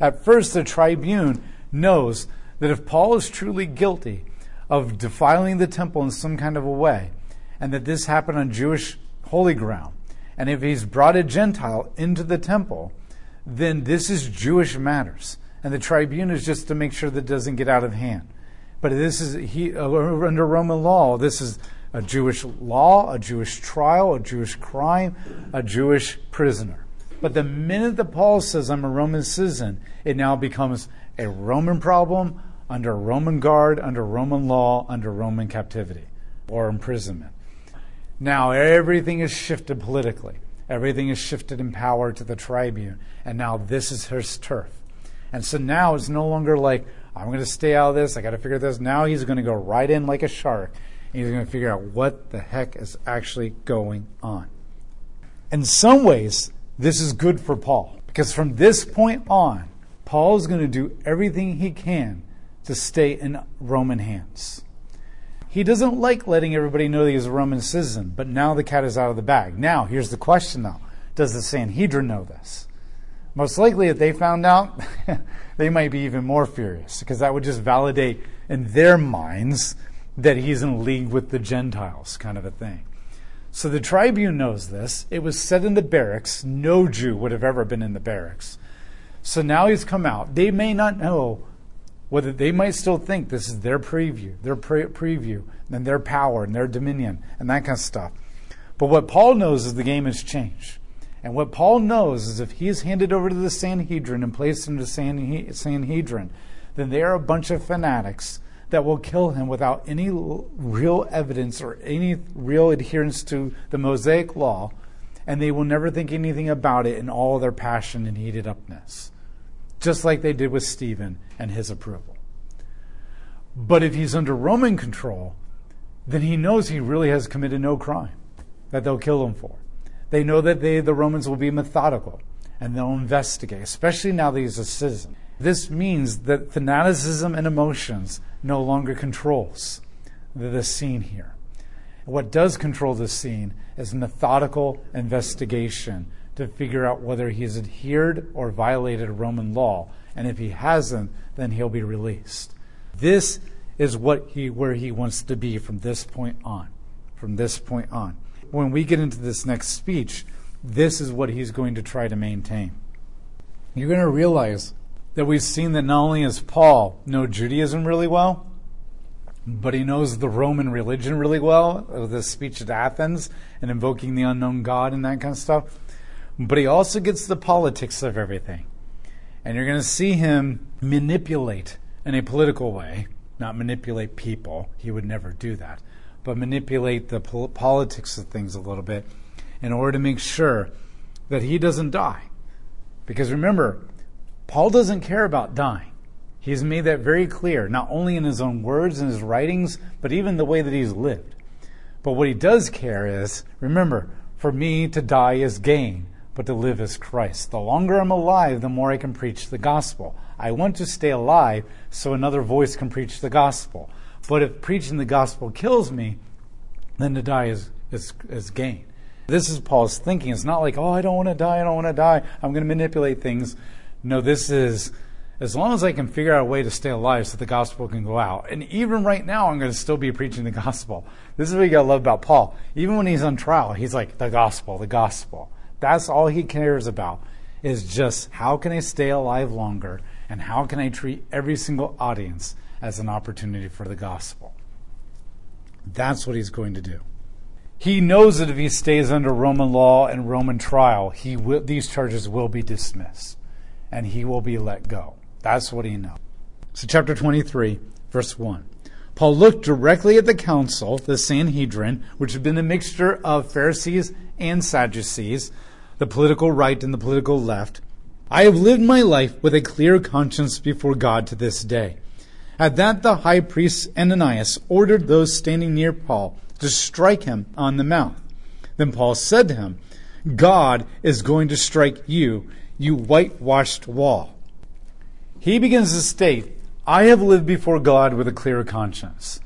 At first, the tribune knows that if Paul is truly guilty of defiling the temple in some kind of a way, and that this happened on Jewish holy ground, and if he's brought a Gentile into the temple, then this is Jewish matters. And the tribune is just to make sure that it doesn't get out of hand. But this is he, uh, under Roman law, this is a Jewish law, a Jewish trial, a Jewish crime, a Jewish prisoner. But the minute that Paul says, I'm a Roman citizen, it now becomes a Roman problem under Roman guard, under Roman law, under Roman captivity or imprisonment. Now everything is shifted politically. Everything is shifted in power to the tribune. And now this is his turf. And so now it's no longer like, I'm going to stay out of this. I got to figure this. Now he's going to go right in like a shark. And he's going to figure out what the heck is actually going on. In some ways, this is good for Paul. Because from this point on, Paul is going to do everything he can to stay in Roman hands. He doesn't like letting everybody know that he's a Roman citizen, but now the cat is out of the bag. Now, here's the question though Does the Sanhedrin know this? Most likely, if they found out, they might be even more furious because that would just validate in their minds that he's in league with the Gentiles, kind of a thing. So the tribune knows this. It was said in the barracks. No Jew would have ever been in the barracks. So now he's come out. They may not know whether they might still think this is their preview, their pre- preview, and their power and their dominion and that kind of stuff. But what Paul knows is the game has changed. And what Paul knows is if he is handed over to the Sanhedrin and placed into the Sanhedrin, then they are a bunch of fanatics that will kill him without any real evidence or any real adherence to the Mosaic law, and they will never think anything about it in all their passion and heated upness, just like they did with Stephen and his approval. But if he's under Roman control, then he knows he really has committed no crime that they'll kill him for. They know that they, the Romans will be methodical and they'll investigate, especially now that he's a citizen. This means that fanaticism and emotions no longer controls the scene here. What does control the scene is methodical investigation to figure out whether he has adhered or violated Roman law. And if he hasn't, then he'll be released. This is what he where he wants to be from this point on. From this point on. When we get into this next speech, this is what he's going to try to maintain. You're going to realize that we've seen that not only does Paul know Judaism really well, but he knows the Roman religion really well, uh, with his speech at Athens and invoking the unknown God and that kind of stuff. But he also gets the politics of everything. And you're going to see him manipulate in a political way, not manipulate people. He would never do that. But manipulate the politics of things a little bit in order to make sure that he doesn't die. Because remember, Paul doesn't care about dying. He's made that very clear, not only in his own words and his writings, but even the way that he's lived. But what he does care is remember, for me to die is gain, but to live is Christ. The longer I'm alive, the more I can preach the gospel. I want to stay alive so another voice can preach the gospel. But if preaching the gospel kills me, then to die is, is, is gain. This is Paul's thinking. It's not like, oh, I don't want to die, I don't want to die, I'm going to manipulate things. No, this is as long as I can figure out a way to stay alive so the gospel can go out. And even right now, I'm going to still be preaching the gospel. This is what you got to love about Paul. Even when he's on trial, he's like, the gospel, the gospel. That's all he cares about is just how can I stay alive longer and how can I treat every single audience as an opportunity for the gospel. That's what he's going to do. He knows that if he stays under Roman law and Roman trial, he will, these charges will be dismissed and he will be let go. That's what he knows. So, chapter 23, verse 1. Paul looked directly at the council, the Sanhedrin, which had been a mixture of Pharisees and Sadducees, the political right and the political left. I have lived my life with a clear conscience before God to this day. At that, the high priest Ananias ordered those standing near Paul to strike him on the mouth. Then Paul said to him, God is going to strike you, you whitewashed wall. He begins to state, I have lived before God with a clear conscience.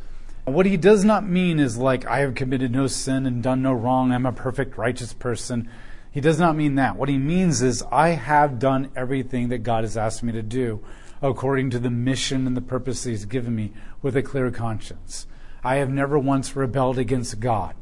What he does not mean is like, I have committed no sin and done no wrong, I'm a perfect righteous person. He does not mean that. What he means is, I have done everything that God has asked me to do according to the mission and the purpose he's given me with a clear conscience. I have never once rebelled against God.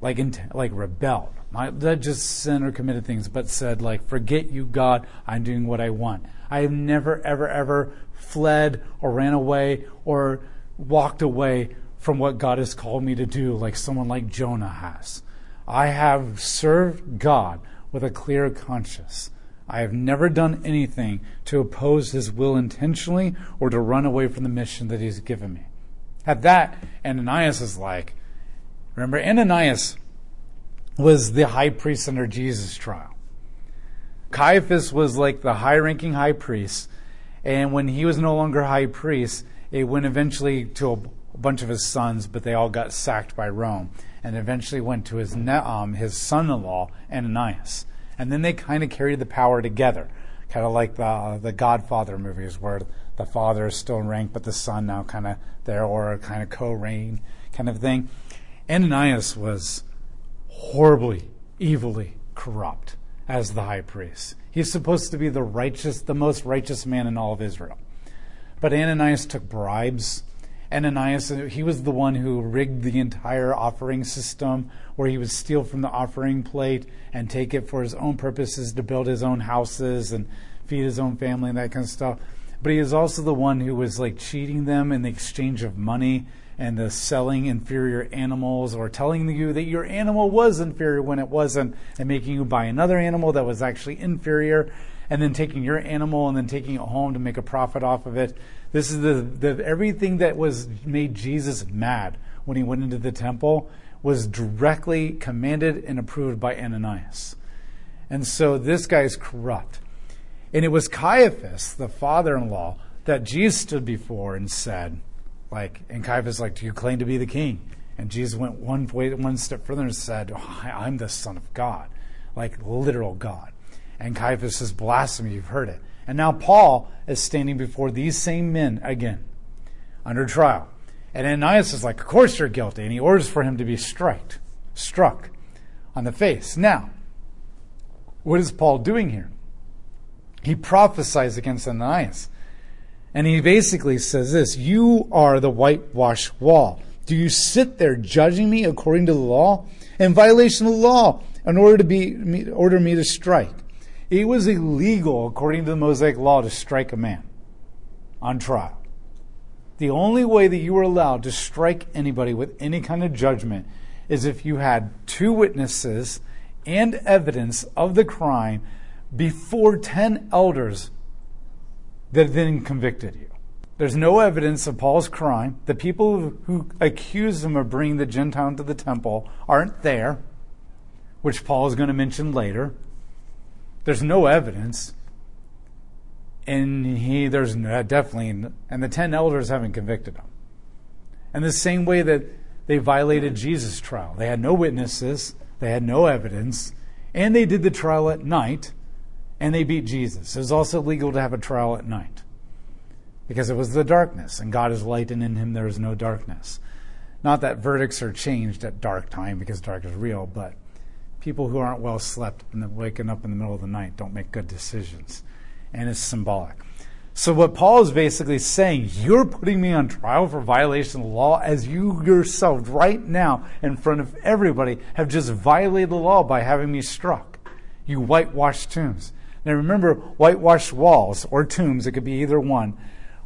Like, in, like rebelled. Not just sinned or committed things, but said, like, forget you, God, I'm doing what I want. I have never, ever, ever fled or ran away or walked away from what God has called me to do, like someone like Jonah has. I have served God with a clear conscience. I have never done anything to oppose his will intentionally or to run away from the mission that he's given me. At that, Ananias is like, remember, Ananias was the high priest under Jesus' trial. Caiaphas was like the high ranking high priest, and when he was no longer high priest, it went eventually to a bunch of his sons, but they all got sacked by Rome, and eventually went to his, um, his son in law, Ananias. And then they kind of carried the power together, kind of like the, the Godfather movies, where the father is still in rank, but the son now kind of there, or kind of co reign kind of thing. Ananias was horribly, evilly corrupt as the high priest. He's supposed to be the righteous, the most righteous man in all of Israel. But Ananias took bribes. Ananias, he was the one who rigged the entire offering system where he would steal from the offering plate and take it for his own purposes to build his own houses and feed his own family and that kind of stuff. But he is also the one who was like cheating them in the exchange of money and the selling inferior animals or telling you that your animal was inferior when it wasn't and making you buy another animal that was actually inferior and then taking your animal and then taking it home to make a profit off of it. This is the, the everything that was made Jesus mad when he went into the temple was directly commanded and approved by Ananias. And so this guy is corrupt. And it was Caiaphas, the father in law, that Jesus stood before and said, like, and Caiaphas, like, do you claim to be the king? And Jesus went one way, one step further and said, oh, I'm the Son of God, like literal God. And Caiaphas says, blasphemy, you've heard it. And now Paul is standing before these same men again, under trial. And Ananias is like, of course you're guilty. And he orders for him to be struck, struck on the face. Now, what is Paul doing here? He prophesies against Ananias. And he basically says this You are the whitewashed wall. Do you sit there judging me according to the law? In violation of the law, in order to be order me to strike. It was illegal, according to the Mosaic law, to strike a man on trial. The only way that you were allowed to strike anybody with any kind of judgment is if you had two witnesses and evidence of the crime before 10 elders that then convicted you. There's no evidence of Paul's crime. The people who accuse him of bringing the Gentile into the temple aren't there, which Paul is going to mention later. There's no evidence. And he, there's definitely, and the ten elders haven't convicted him. And the same way that they violated Jesus' trial. They had no witnesses, they had no evidence, and they did the trial at night and they beat Jesus. It was also legal to have a trial at night because it was the darkness, and God is light, and in him there is no darkness. Not that verdicts are changed at dark time because dark is real, but people who aren't well slept and waking up in the middle of the night don't make good decisions. And it's symbolic. So, what Paul is basically saying, you're putting me on trial for violation of the law as you yourself, right now, in front of everybody, have just violated the law by having me struck. You whitewashed tombs. Now remember, whitewashed walls or tombs, it could be either one,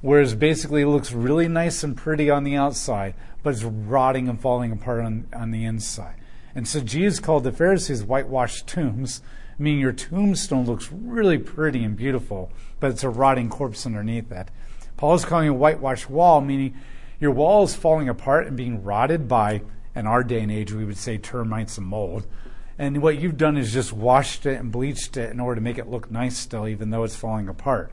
whereas basically it looks really nice and pretty on the outside, but it's rotting and falling apart on, on the inside. And so Jesus called the Pharisees whitewashed tombs, meaning your tombstone looks really pretty and beautiful, but it's a rotting corpse underneath that. Paul is calling a whitewashed wall, meaning your wall is falling apart and being rotted by, in our day and age, we would say termites and mold. And what you've done is just washed it and bleached it in order to make it look nice still, even though it's falling apart.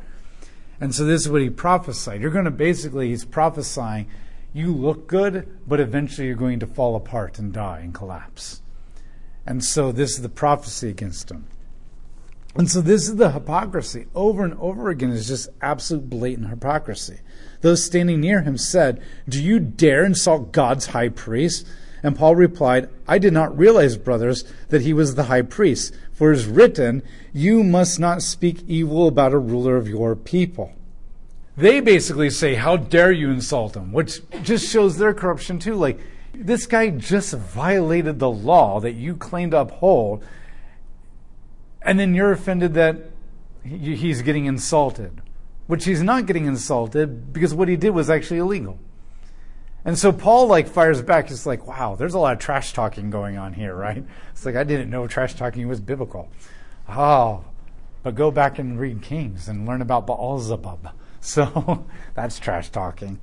And so this is what he prophesied. You're going to basically, he's prophesying, you look good, but eventually you're going to fall apart and die and collapse. And so this is the prophecy against him. And so this is the hypocrisy. Over and over again is just absolute blatant hypocrisy. Those standing near him said, Do you dare insult God's high priest? And Paul replied, I did not realize, brothers, that he was the high priest, for it is written, You must not speak evil about a ruler of your people. They basically say, How dare you insult him? Which just shows their corruption too. Like, this guy just violated the law that you claim to uphold, and then you're offended that he's getting insulted, which he's not getting insulted because what he did was actually illegal. And so Paul like fires back. He's like, wow, there's a lot of trash talking going on here, right? It's like, I didn't know trash talking was biblical. Oh, but go back and read Kings and learn about Baal-zebub. So that's trash talking.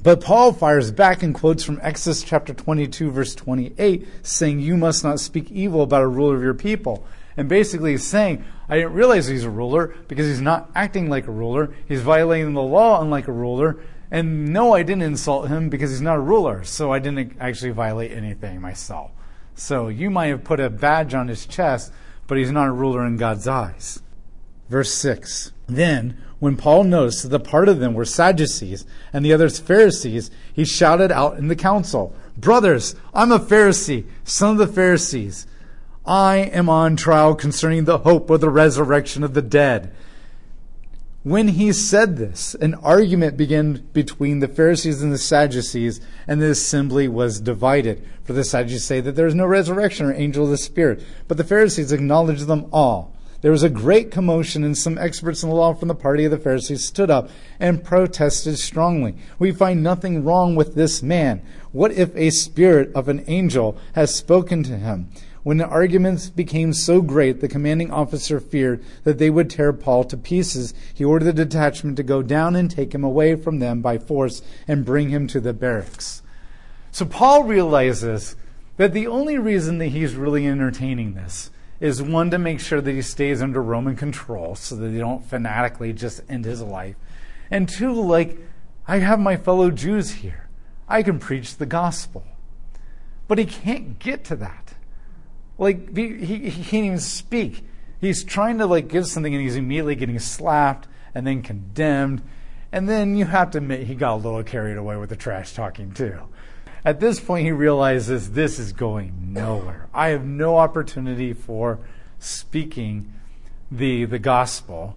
But Paul fires back and quotes from Exodus chapter 22 verse 28 saying, you must not speak evil about a ruler of your people. And basically he's saying, I didn't realize he's a ruler because he's not acting like a ruler. He's violating the law unlike a ruler. And no, I didn't insult him because he's not a ruler. So I didn't actually violate anything myself. So you might have put a badge on his chest, but he's not a ruler in God's eyes. Verse 6. Then, when Paul noticed that the part of them were Sadducees and the others Pharisees, he shouted out in the council, Brothers, I'm a Pharisee, son of the Pharisees. I am on trial concerning the hope of the resurrection of the dead. When he said this, an argument began between the Pharisees and the Sadducees, and the assembly was divided. For the Sadducees say that there is no resurrection or angel of the Spirit, but the Pharisees acknowledge them all. There was a great commotion, and some experts in the law from the party of the Pharisees stood up and protested strongly. We find nothing wrong with this man. What if a spirit of an angel has spoken to him? When the arguments became so great, the commanding officer feared that they would tear Paul to pieces. He ordered the detachment to go down and take him away from them by force and bring him to the barracks. So Paul realizes that the only reason that he's really entertaining this is one to make sure that he stays under Roman control so that they don't fanatically just end his life. And two, like, I have my fellow Jews here. I can preach the gospel. But he can't get to that. Like he, he can't even speak. He's trying to like give something and he's immediately getting slapped and then condemned. And then you have to admit he got a little carried away with the trash talking too. At this point, he realizes this is going nowhere. I have no opportunity for speaking the, the gospel.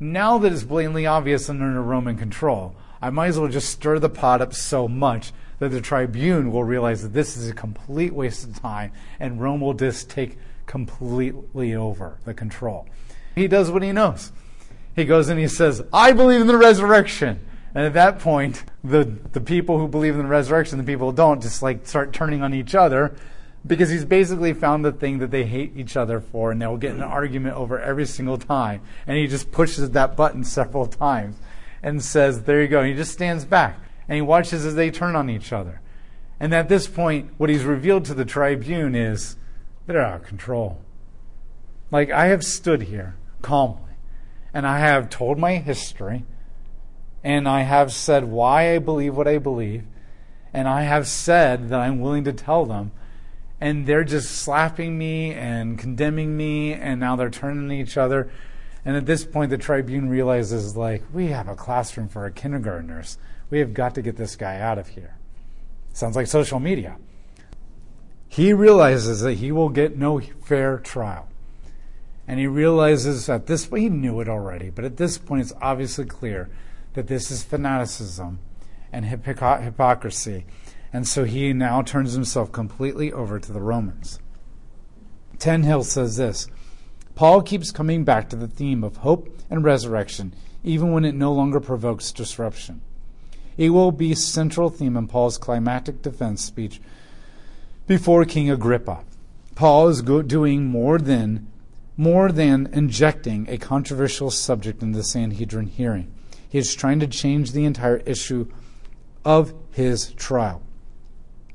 Now that it's blatantly obvious under Roman control, I might as well just stir the pot up so much that the tribune will realize that this is a complete waste of time and Rome will just take completely over the control. He does what he knows. He goes and he says, I believe in the resurrection. And at that point, the, the people who believe in the resurrection, the people who don't, just like start turning on each other because he's basically found the thing that they hate each other for and they'll get an argument over every single time. And he just pushes that button several times and says, There you go. And he just stands back and he watches as they turn on each other. And at this point, what he's revealed to the tribune is they're out of control. Like, I have stood here calmly, and I have told my history, and I have said why I believe what I believe, and I have said that I'm willing to tell them, and they're just slapping me and condemning me, and now they're turning on each other. And at this point, the tribune realizes, like, we have a classroom for our kindergartners. We have got to get this guy out of here. Sounds like social media. He realizes that he will get no fair trial. And he realizes at this point, he knew it already, but at this point, it's obviously clear that this is fanaticism and hypocrisy. And so he now turns himself completely over to the Romans. Tannehill says this Paul keeps coming back to the theme of hope and resurrection, even when it no longer provokes disruption. It will be central theme in Paul's climactic defense speech before King Agrippa. Paul is go- doing more than more than injecting a controversial subject in the Sanhedrin hearing. He is trying to change the entire issue of his trial.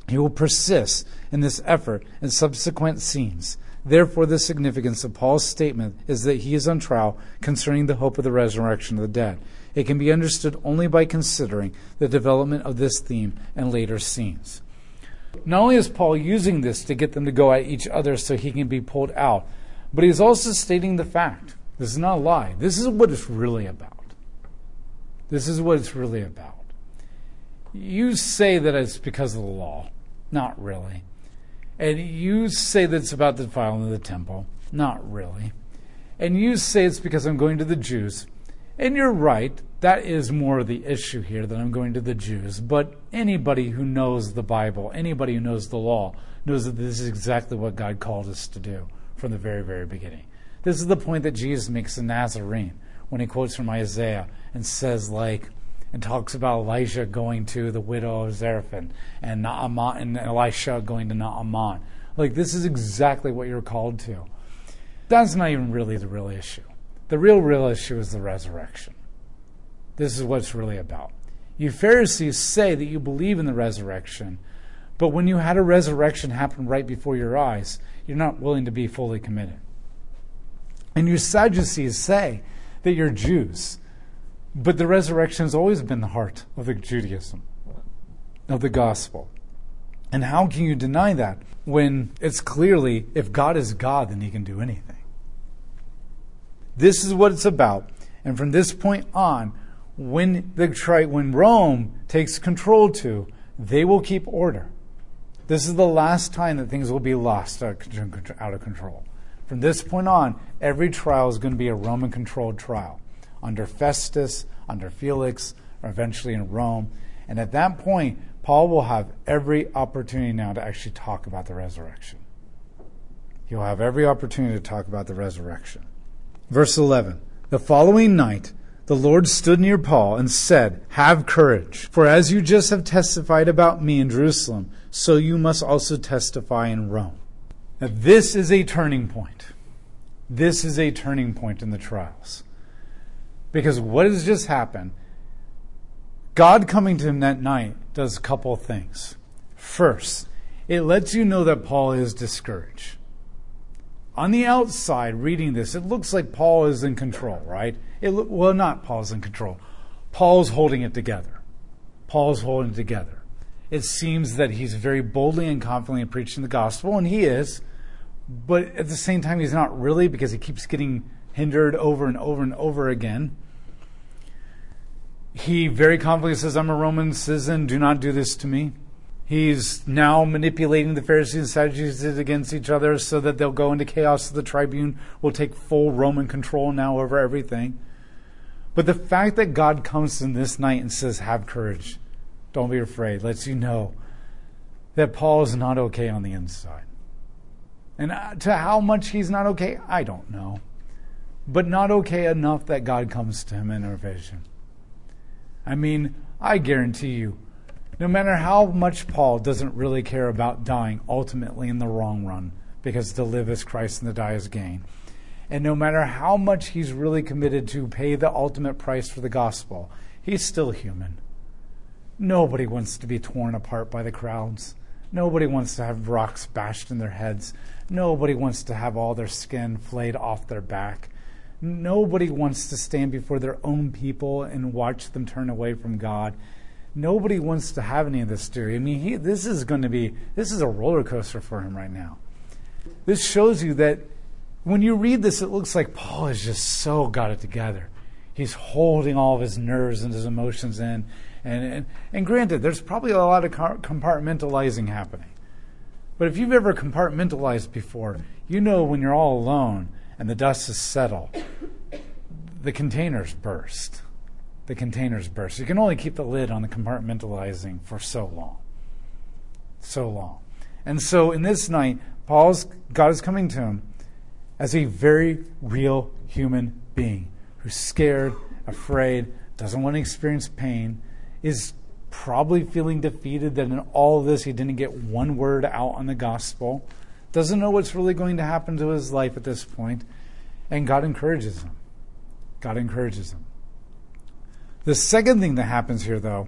He will persist in this effort in subsequent scenes. Therefore, the significance of Paul's statement is that he is on trial concerning the hope of the resurrection of the dead. It can be understood only by considering the development of this theme in later scenes. Not only is Paul using this to get them to go at each other so he can be pulled out, but he's also stating the fact. This is not a lie. This is what it's really about. This is what it's really about. You say that it's because of the law. Not really. And you say that it's about the defilement of the temple. Not really. And you say it's because I'm going to the Jews. And you're right. That is more the issue here that I'm going to the Jews. But anybody who knows the Bible, anybody who knows the law, knows that this is exactly what God called us to do from the very, very beginning. This is the point that Jesus makes in Nazarene when he quotes from Isaiah and says, like, and talks about Elijah going to the widow of Zarephath and Naaman and Elisha going to Naaman. Like this is exactly what you're called to. That's not even really the real issue. The real real issue is the resurrection. This is what it's really about. You Pharisees say that you believe in the resurrection, but when you had a resurrection happen right before your eyes, you're not willing to be fully committed. And you Sadducees say that you're Jews but the resurrection has always been the heart of the Judaism, of the gospel. And how can you deny that when it's clearly, if God is God, then he can do anything? This is what it's about. And from this point on, when the when Rome takes control to, they will keep order. This is the last time that things will be lost out of control. From this point on, every trial is going to be a Roman controlled trial under Festus, under Felix, or eventually in Rome. And at that point, Paul will have every opportunity now to actually talk about the resurrection. He'll have every opportunity to talk about the resurrection. Verse 11 The following night, the Lord stood near Paul and said, Have courage, for as you just have testified about me in Jerusalem, so you must also testify in Rome. Now, this is a turning point. This is a turning point in the trials. Because what has just happened? God coming to him that night does a couple things. First, it lets you know that Paul is discouraged. On the outside, reading this, it looks like Paul is in control, right? It, well, not Paul's in control. Paul's holding it together. Paul's holding it together. It seems that he's very boldly and confidently preaching the gospel, and he is, but at the same time, he's not really because he keeps getting hindered over and over and over again. He very confidently says, I'm a Roman citizen, do not do this to me. He's now manipulating the Pharisees and Sadducees against each other so that they'll go into chaos. The tribune will take full Roman control now over everything. But the fact that God comes in this night and says, Have courage, don't be afraid, lets you know that Paul is not okay on the inside. And uh, to how much he's not okay, I don't know but not okay enough that God comes to him in a vision. I mean, I guarantee you, no matter how much Paul doesn't really care about dying ultimately in the wrong run, because to live is Christ and to die is gain, and no matter how much he's really committed to pay the ultimate price for the gospel, he's still human. Nobody wants to be torn apart by the crowds. Nobody wants to have rocks bashed in their heads. Nobody wants to have all their skin flayed off their back. Nobody wants to stand before their own people and watch them turn away from God. Nobody wants to have any of this story. I mean, he, this is going to be this is a roller coaster for him right now. This shows you that when you read this, it looks like Paul has just so got it together. He's holding all of his nerves and his emotions in. And, and, and granted, there's probably a lot of compartmentalizing happening. But if you've ever compartmentalized before, you know when you're all alone and the dust has settled, the containers burst. The containers burst. You can only keep the lid on the compartmentalizing for so long. So long. And so in this night, Paul's God is coming to him as a very real human being who's scared, afraid, doesn't want to experience pain, is probably feeling defeated that in all this he didn't get one word out on the gospel doesn't know what's really going to happen to his life at this point, and God encourages him. God encourages him. The second thing that happens here, though,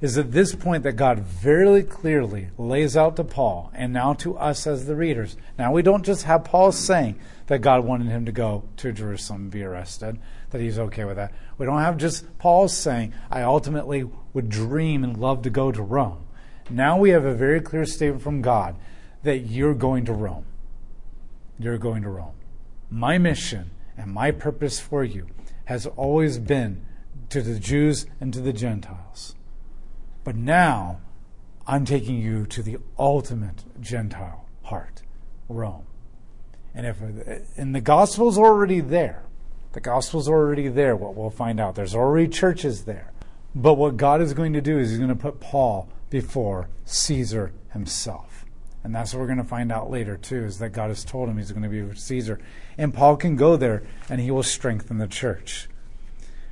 is at this point that God very clearly lays out to Paul and now to us as the readers. Now, we don't just have Paul saying that God wanted him to go to Jerusalem and be arrested, that he's okay with that. We don't have just Paul saying, I ultimately would dream and love to go to Rome. Now we have a very clear statement from God that you're going to Rome. You're going to Rome. My mission and my purpose for you has always been to the Jews and to the Gentiles. But now I'm taking you to the ultimate Gentile heart, Rome. And if and the gospel's already there. The gospel's already there, what we'll find out. There's already churches there. But what God is going to do is he's going to put Paul before Caesar himself. And that's what we're going to find out later, too, is that God has told him he's going to be with Caesar. And Paul can go there and he will strengthen the church.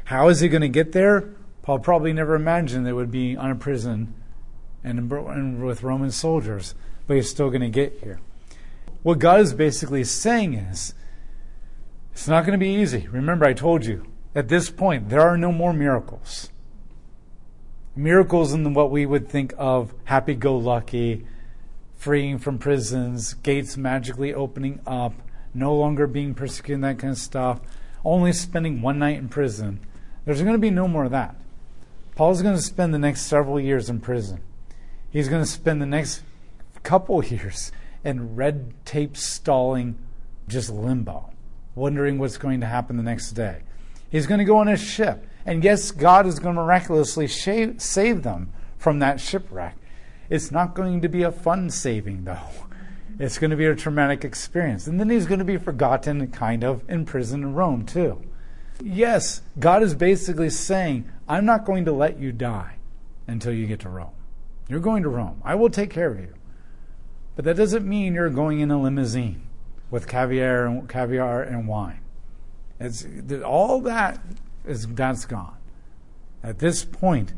How is he going to get there? Paul probably never imagined it would be on a prison and, and with Roman soldiers, but he's still going to get here. What God is basically saying is, it's not going to be easy. Remember, I told you, at this point, there are no more miracles. Miracles in what we would think of happy go lucky, freeing from prisons, gates magically opening up, no longer being persecuted, that kind of stuff, only spending one night in prison. There's going to be no more of that. Paul's going to spend the next several years in prison. He's going to spend the next couple years in red tape stalling, just limbo, wondering what's going to happen the next day. He's going to go on a ship. And yes, God is going to miraculously save them from that shipwreck. It's not going to be a fun saving, though. It's going to be a traumatic experience. And then he's going to be forgotten, kind of, in prison in Rome, too. Yes, God is basically saying, I'm not going to let you die until you get to Rome. You're going to Rome. I will take care of you. But that doesn't mean you're going in a limousine with caviar and caviar and wine. It's all that is that's gone. At this point,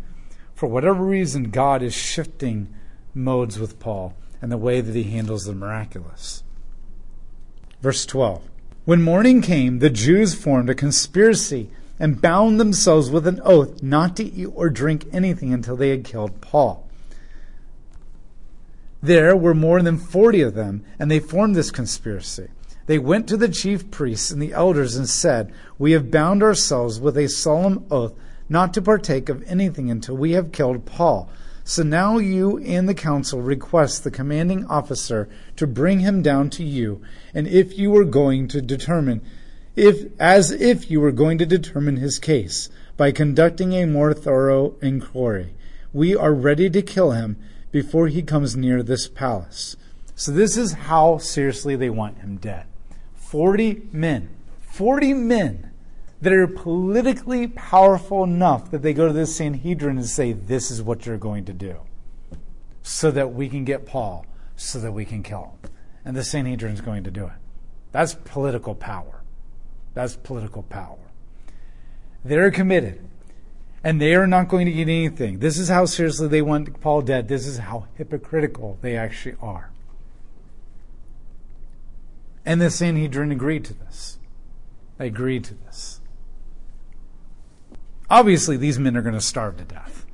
for whatever reason, God is shifting modes with Paul and the way that he handles the miraculous. Verse 12. When morning came, the Jews formed a conspiracy and bound themselves with an oath not to eat or drink anything until they had killed Paul. There were more than forty of them, and they formed this conspiracy. They went to the chief priests and the elders and said, We have bound ourselves with a solemn oath not to partake of anything until we have killed Paul. So now you and the council request the commanding officer to bring him down to you, and if you were going to determine if as if you were going to determine his case by conducting a more thorough inquiry. We are ready to kill him before he comes near this palace. So this is how seriously they want him dead. 40 men. 40 men that are politically powerful enough that they go to the Sanhedrin and say, This is what you're going to do. So that we can get Paul, so that we can kill him. And the Sanhedrin is going to do it. That's political power. That's political power. They're committed. And they are not going to get anything. This is how seriously they want Paul dead. This is how hypocritical they actually are. And the Sanhedrin agreed to this. They agreed to this. Obviously, these men are going to starve to death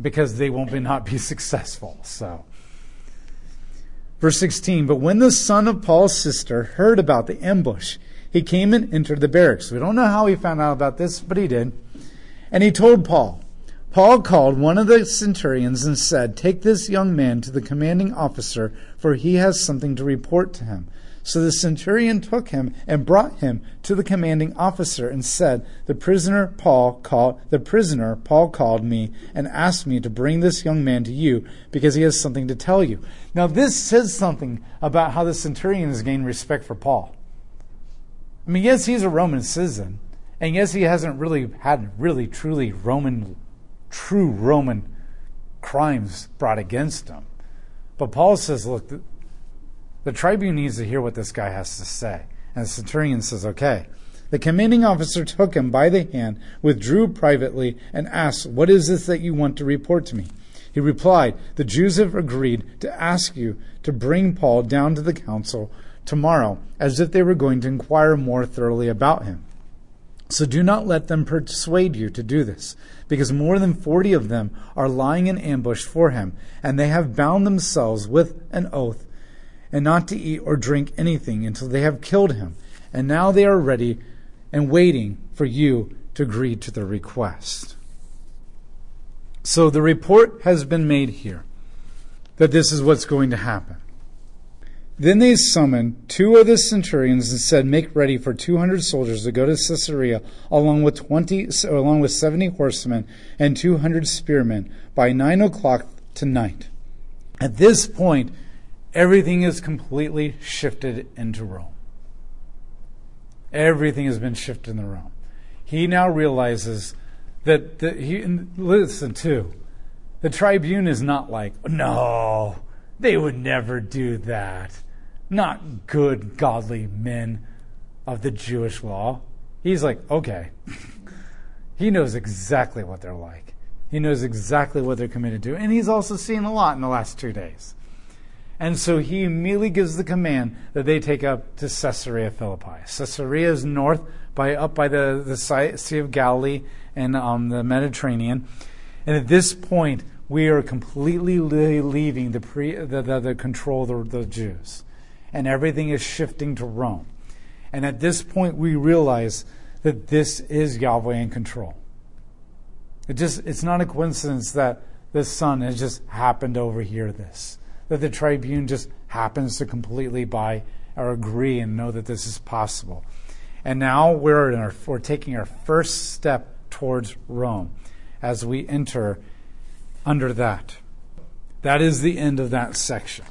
because they won't be, not be successful. So, verse 16. But when the son of Paul's sister heard about the ambush, he came and entered the barracks. We don't know how he found out about this, but he did. And he told Paul. Paul called one of the centurions and said, Take this young man to the commanding officer, for he has something to report to him. So the centurion took him and brought him to the commanding officer and said, "The prisoner Paul called the prisoner Paul called me and asked me to bring this young man to you because he has something to tell you." Now this says something about how the centurion has gained respect for Paul. I mean, yes, he's a Roman citizen, and yes, he hasn't really had really truly Roman, true Roman crimes brought against him. But Paul says, look, the, tribune needs to hear what this guy has to say. And the centurion says, okay. The commanding officer took him by the hand, withdrew privately, and asked, What is this that you want to report to me? He replied, The Jews have agreed to ask you to bring Paul down to the council tomorrow, as if they were going to inquire more thoroughly about him. So do not let them persuade you to do this, because more than forty of them are lying in ambush for him, and they have bound themselves with an oath, and not to eat or drink anything until they have killed him. And now they are ready and waiting for you to agree to their request. So the report has been made here that this is what's going to happen. Then they summoned two of the centurions and said, "Make ready for two hundred soldiers to go to Caesarea, along with twenty, along with seventy horsemen and two hundred spearmen, by nine o'clock tonight." At this point, everything is completely shifted into Rome. Everything has been shifted in the Rome. He now realizes that the, he listen too. The tribune is not like, no, they would never do that. Not good, godly men of the Jewish law. He's like, okay. he knows exactly what they're like. He knows exactly what they're committed to. And he's also seen a lot in the last two days. And so he immediately gives the command that they take up to Caesarea Philippi. Caesarea is north by up by the, the Sea of Galilee and um, the Mediterranean. And at this point, we are completely leaving the, pre, the, the, the control of the, Jews. And everything is shifting to Rome. And at this point, we realize that this is Yahweh in control. It just, it's not a coincidence that the son has just happened to overhear this that the tribune just happens to completely buy or agree and know that this is possible. And now we're, our, we're taking our first step towards Rome as we enter under that. That is the end of that section.